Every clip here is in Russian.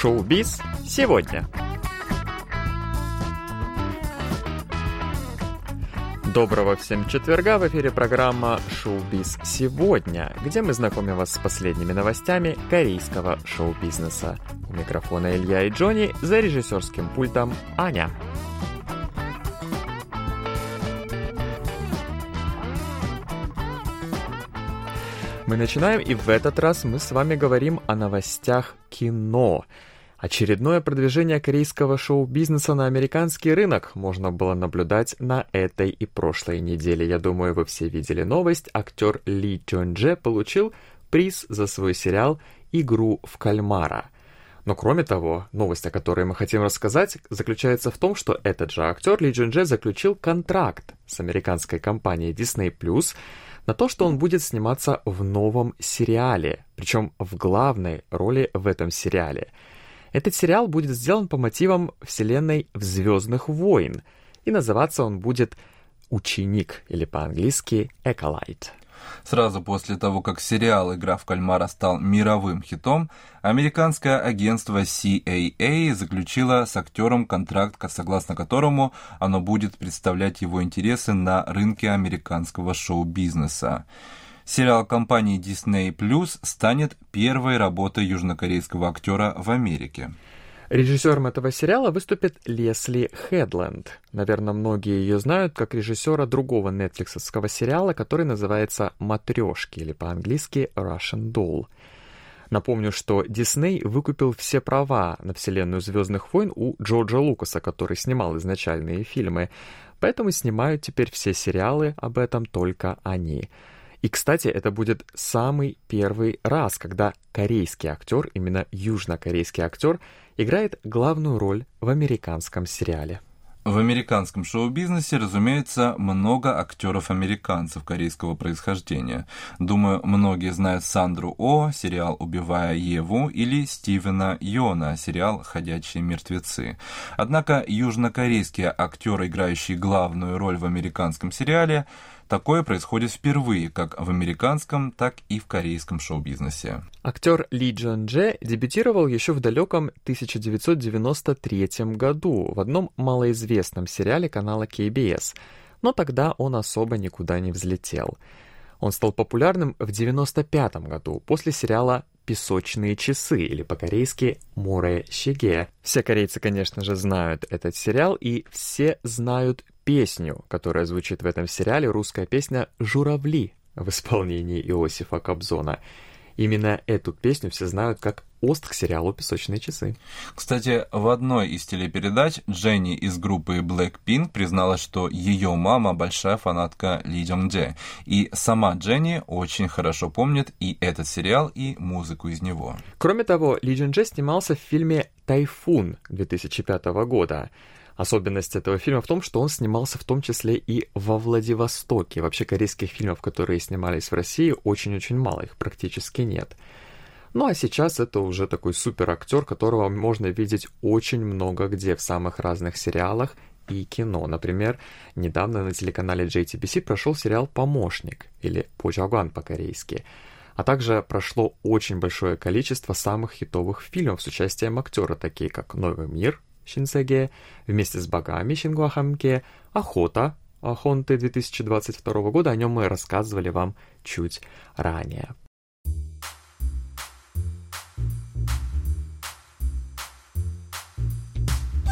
Шоу-биз сегодня. Доброго всем четверга! В эфире программа «Шоу-биз сегодня», где мы знакомим вас с последними новостями корейского шоу-бизнеса. У микрофона Илья и Джонни, за режиссерским пультом Аня. Мы начинаем, и в этот раз мы с вами говорим о новостях кино. Очередное продвижение корейского шоу-бизнеса на американский рынок можно было наблюдать на этой и прошлой неделе. Я думаю, вы все видели новость. Актер Ли Чон Дже получил приз за свой сериал «Игру в кальмара». Но кроме того, новость, о которой мы хотим рассказать, заключается в том, что этот же актер Ли Джун Дже заключил контракт с американской компанией Disney+, на то, что он будет сниматься в новом сериале, причем в главной роли в этом сериале – этот сериал будет сделан по мотивам вселенной «Звездных войн», и называться он будет «Ученик» или по-английски «Эколайт». Сразу после того, как сериал «Игра в кальмара» стал мировым хитом, американское агентство CAA заключило с актером контракт, согласно которому оно будет представлять его интересы на рынке американского шоу-бизнеса. Сериал компании Disney Plus станет первой работой южнокорейского актера в Америке. Режиссером этого сериала выступит Лесли Хедленд. Наверное, многие ее знают как режиссера другого нетфликсовского сериала, который называется «Матрешки» или по-английски «Russian Doll». Напомню, что Дисней выкупил все права на вселенную «Звездных войн» у Джорджа Лукаса, который снимал изначальные фильмы, поэтому снимают теперь все сериалы об этом только они – и, кстати, это будет самый первый раз, когда корейский актер, именно южнокорейский актер, играет главную роль в американском сериале. В американском шоу-бизнесе, разумеется, много актеров-американцев корейского происхождения. Думаю, многие знают Сандру О, сериал «Убивая Еву», или Стивена Йона, сериал «Ходячие мертвецы». Однако южнокорейские актеры, играющие главную роль в американском сериале, Такое происходит впервые как в американском, так и в корейском шоу-бизнесе. Актер Ли Джон Дже дебютировал еще в далеком 1993 году в одном малоизвестном сериале канала KBS, но тогда он особо никуда не взлетел. Он стал популярным в 1995 году после сериала «Песочные часы» или по-корейски «Море Щеге». Все корейцы, конечно же, знают этот сериал, и все знают песню, которая звучит в этом сериале, русская песня «Журавли» в исполнении Иосифа Кобзона. Именно эту песню все знают как ост к сериалу «Песочные часы». Кстати, в одной из телепередач Дженни из группы Blackpink призналась, что ее мама большая фанатка Ли Джонг Дже, и сама Дженни очень хорошо помнит и этот сериал, и музыку из него. Кроме того, Ли Джонг Дже снимался в фильме «Тайфун» 2005 года. Особенность этого фильма в том, что он снимался в том числе и во Владивостоке. Вообще корейских фильмов, которые снимались в России, очень-очень мало, их практически нет. Ну а сейчас это уже такой супер актер, которого можно видеть очень много где в самых разных сериалах и кино. Например, недавно на телеканале JTBC прошел сериал «Помощник» или «Почагуан» по-корейски. А также прошло очень большое количество самых хитовых фильмов с участием актера, такие как «Новый мир», Шинсеге, вместе с богами Шингуа Хамке, Охота, Ахонты 2022 года, о нем мы рассказывали вам чуть ранее.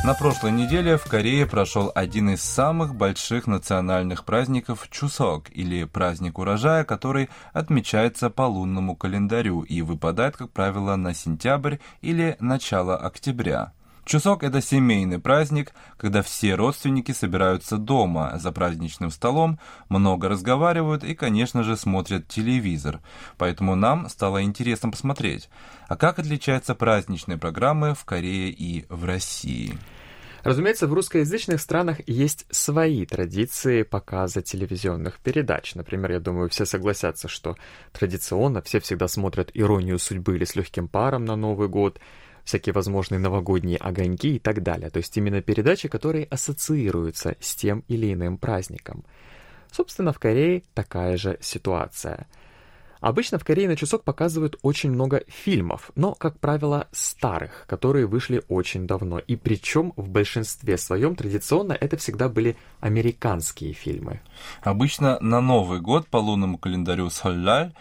На прошлой неделе в Корее прошел один из самых больших национальных праздников Чусок, или праздник урожая, который отмечается по лунному календарю и выпадает, как правило, на сентябрь или начало октября. Чусок – это семейный праздник, когда все родственники собираются дома за праздничным столом, много разговаривают и, конечно же, смотрят телевизор. Поэтому нам стало интересно посмотреть, а как отличаются праздничные программы в Корее и в России. Разумеется, в русскоязычных странах есть свои традиции показа телевизионных передач. Например, я думаю, все согласятся, что традиционно все всегда смотрят «Иронию судьбы» или «С легким паром» на Новый год – всякие возможные новогодние огоньки и так далее. То есть именно передачи, которые ассоциируются с тем или иным праздником. Собственно, в Корее такая же ситуация. Обычно в Корее на часок показывают очень много фильмов, но, как правило, старых, которые вышли очень давно. И причем в большинстве своем традиционно это всегда были американские фильмы. Обычно на Новый год по лунному календарю Соллаль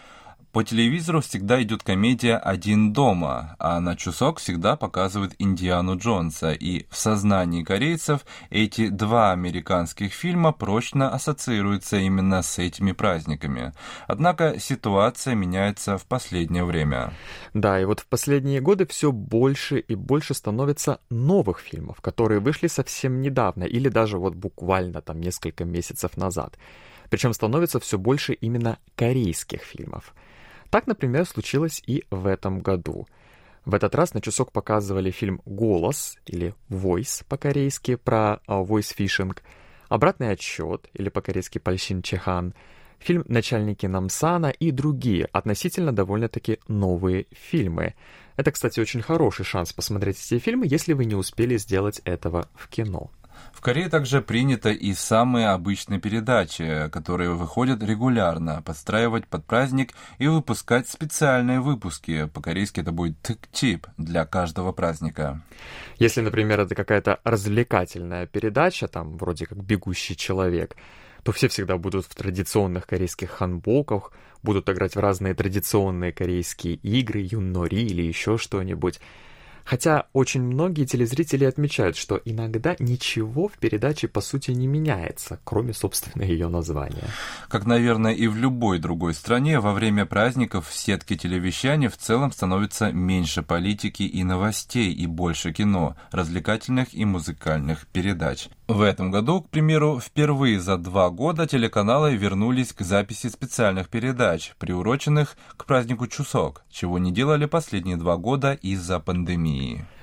по телевизору всегда идет комедия «Один дома», а на часок всегда показывают Индиану Джонса, и в сознании корейцев эти два американских фильма прочно ассоциируются именно с этими праздниками. Однако ситуация меняется в последнее время. Да, и вот в последние годы все больше и больше становится новых фильмов, которые вышли совсем недавно или даже вот буквально там несколько месяцев назад. Причем становится все больше именно корейских фильмов. Так, например, случилось и в этом году. В этот раз на часок показывали фильм «Голос» или «Voice» по-корейски про voice phishing, «Обратный отсчет» или по-корейски «Пальшин Чехан», фильм «Начальники Намсана» и другие относительно довольно-таки новые фильмы. Это, кстати, очень хороший шанс посмотреть эти фильмы, если вы не успели сделать этого в кино. В Корее также принято и самые обычные передачи, которые выходят регулярно, подстраивать под праздник и выпускать специальные выпуски. По-корейски это будет тык-тип для каждого праздника. Если, например, это какая-то развлекательная передача, там вроде как «Бегущий человек», то все всегда будут в традиционных корейских ханбоках, будут играть в разные традиционные корейские игры, юннори или еще что-нибудь. Хотя очень многие телезрители отмечают, что иногда ничего в передаче по сути не меняется, кроме, собственно, ее названия. Как, наверное, и в любой другой стране, во время праздников в сетке телевещания в целом становится меньше политики и новостей и больше кино, развлекательных и музыкальных передач. В этом году, к примеру, впервые за два года телеканалы вернулись к записи специальных передач, приуроченных к празднику Чусок, чего не делали последние два года из-за пандемии.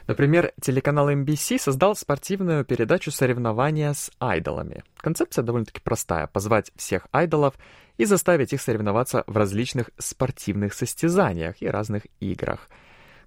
Например, телеканал MBC создал спортивную передачу соревнования с айдолами. Концепция довольно-таки простая – позвать всех айдолов и заставить их соревноваться в различных спортивных состязаниях и разных играх –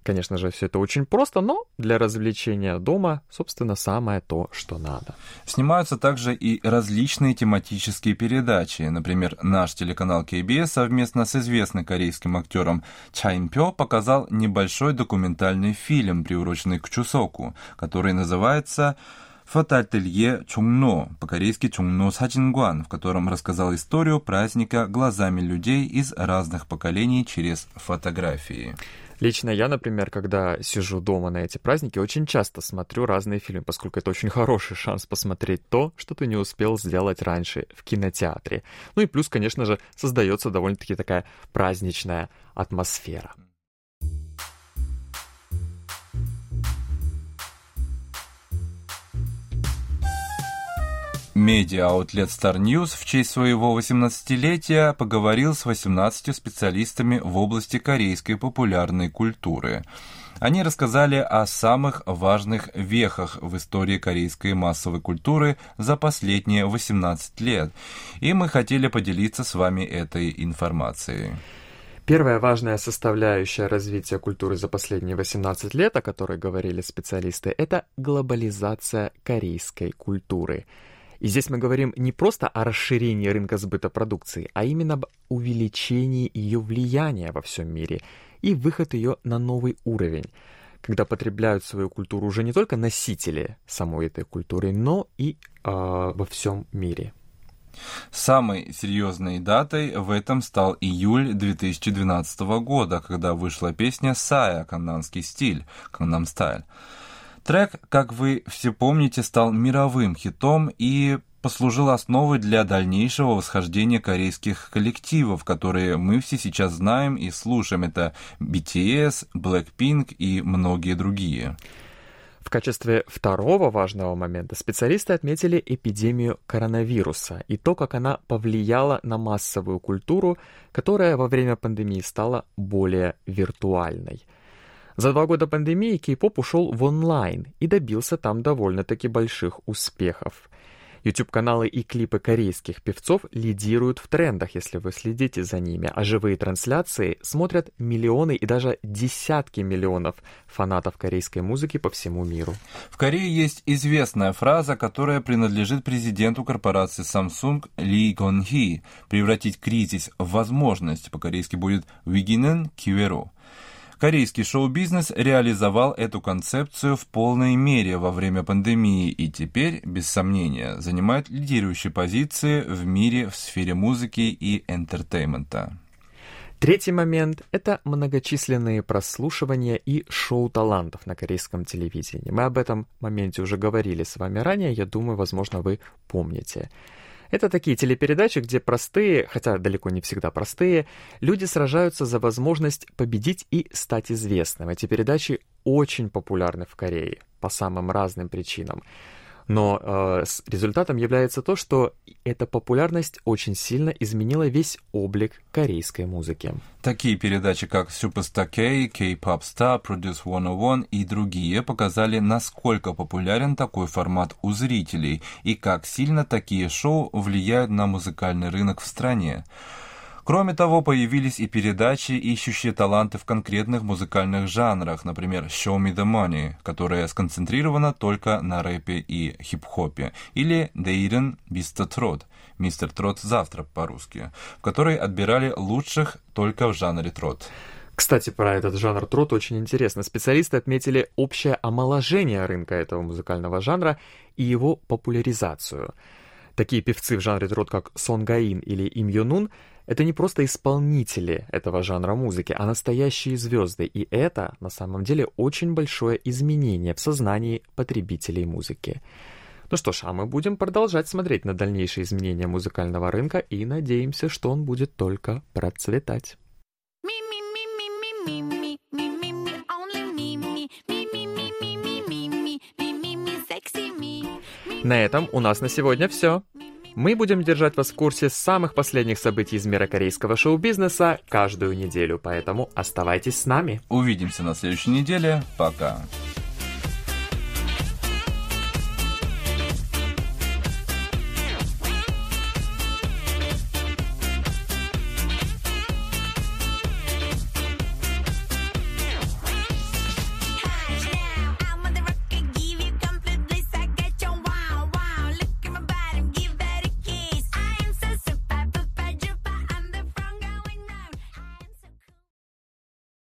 Конечно же, все это очень просто, но для развлечения дома, собственно, самое то, что надо. Снимаются также и различные тематические передачи. Например, наш телеканал KBS совместно с известным корейским актером Чайн Пё показал небольшой документальный фильм, приуроченный к Чусоку, который называется фотоателье Чунгно, по-корейски Чунгно Саджингуан, в котором рассказал историю праздника глазами людей из разных поколений через фотографии. Лично я, например, когда сижу дома на эти праздники, очень часто смотрю разные фильмы, поскольку это очень хороший шанс посмотреть то, что ты не успел сделать раньше в кинотеатре. Ну и плюс, конечно же, создается довольно-таки такая праздничная атмосфера. Медиа-аутлет Star News в честь своего 18-летия поговорил с 18 специалистами в области корейской популярной культуры. Они рассказали о самых важных вехах в истории корейской массовой культуры за последние 18 лет, и мы хотели поделиться с вами этой информацией. Первая важная составляющая развития культуры за последние 18 лет, о которой говорили специалисты, это глобализация корейской культуры – и здесь мы говорим не просто о расширении рынка сбыта продукции, а именно об увеличении ее влияния во всем мире и выход ее на новый уровень, когда потребляют свою культуру уже не только носители самой этой культуры, но и э, во всем мире. Самой серьезной датой в этом стал июль 2012 года, когда вышла песня «Сая. Каннанский стиль» «Каннам стайл». Трек, как вы все помните, стал мировым хитом и послужил основой для дальнейшего восхождения корейских коллективов, которые мы все сейчас знаем и слушаем. Это BTS, Blackpink и многие другие. В качестве второго важного момента специалисты отметили эпидемию коронавируса и то, как она повлияла на массовую культуру, которая во время пандемии стала более виртуальной – за два года пандемии кей-поп ушел в онлайн и добился там довольно-таки больших успехов. YouTube-каналы и клипы корейских певцов лидируют в трендах, если вы следите за ними, а живые трансляции смотрят миллионы и даже десятки миллионов фанатов корейской музыки по всему миру. В Корее есть известная фраза, которая принадлежит президенту корпорации Samsung Ли Гон Хи «превратить кризис в возможность», по-корейски будет «вигинен киверу». Корейский шоу-бизнес реализовал эту концепцию в полной мере во время пандемии и теперь, без сомнения, занимает лидирующие позиции в мире в сфере музыки и энтертеймента. Третий момент — это многочисленные прослушивания и шоу талантов на корейском телевидении. Мы об этом моменте уже говорили с вами ранее, я думаю, возможно, вы помните. Это такие телепередачи, где простые, хотя далеко не всегда простые, люди сражаются за возможность победить и стать известным. Эти передачи очень популярны в Корее по самым разным причинам. Но э, с результатом является то, что эта популярность очень сильно изменила весь облик корейской музыки. Такие передачи, как Superstar K, K-Pop Star, Produce 101 и другие показали, насколько популярен такой формат у зрителей и как сильно такие шоу влияют на музыкальный рынок в стране. Кроме того, появились и передачи, ищущие таланты в конкретных музыкальных жанрах, например, Show Me The Money, которая сконцентрирована только на рэпе и хип-хопе, или Дейрен Мистер Трот, Мистер Трот завтра по-русски, в которой отбирали лучших только в жанре трот. Кстати, про этот жанр трот очень интересно. Специалисты отметили общее омоложение рынка этого музыкального жанра и его популяризацию. Такие певцы в жанре трот, как Сон Гаин или Им Йонун, это не просто исполнители этого жанра музыки, а настоящие звезды. И это, на самом деле, очень большое изменение в сознании потребителей музыки. Ну что ж, а мы будем продолжать смотреть на дальнейшие изменения музыкального рынка и надеемся, что он будет только процветать. На этом у нас на сегодня все. Мы будем держать вас в курсе самых последних событий из мира корейского шоу-бизнеса каждую неделю, поэтому оставайтесь с нами. Увидимся на следующей неделе. Пока.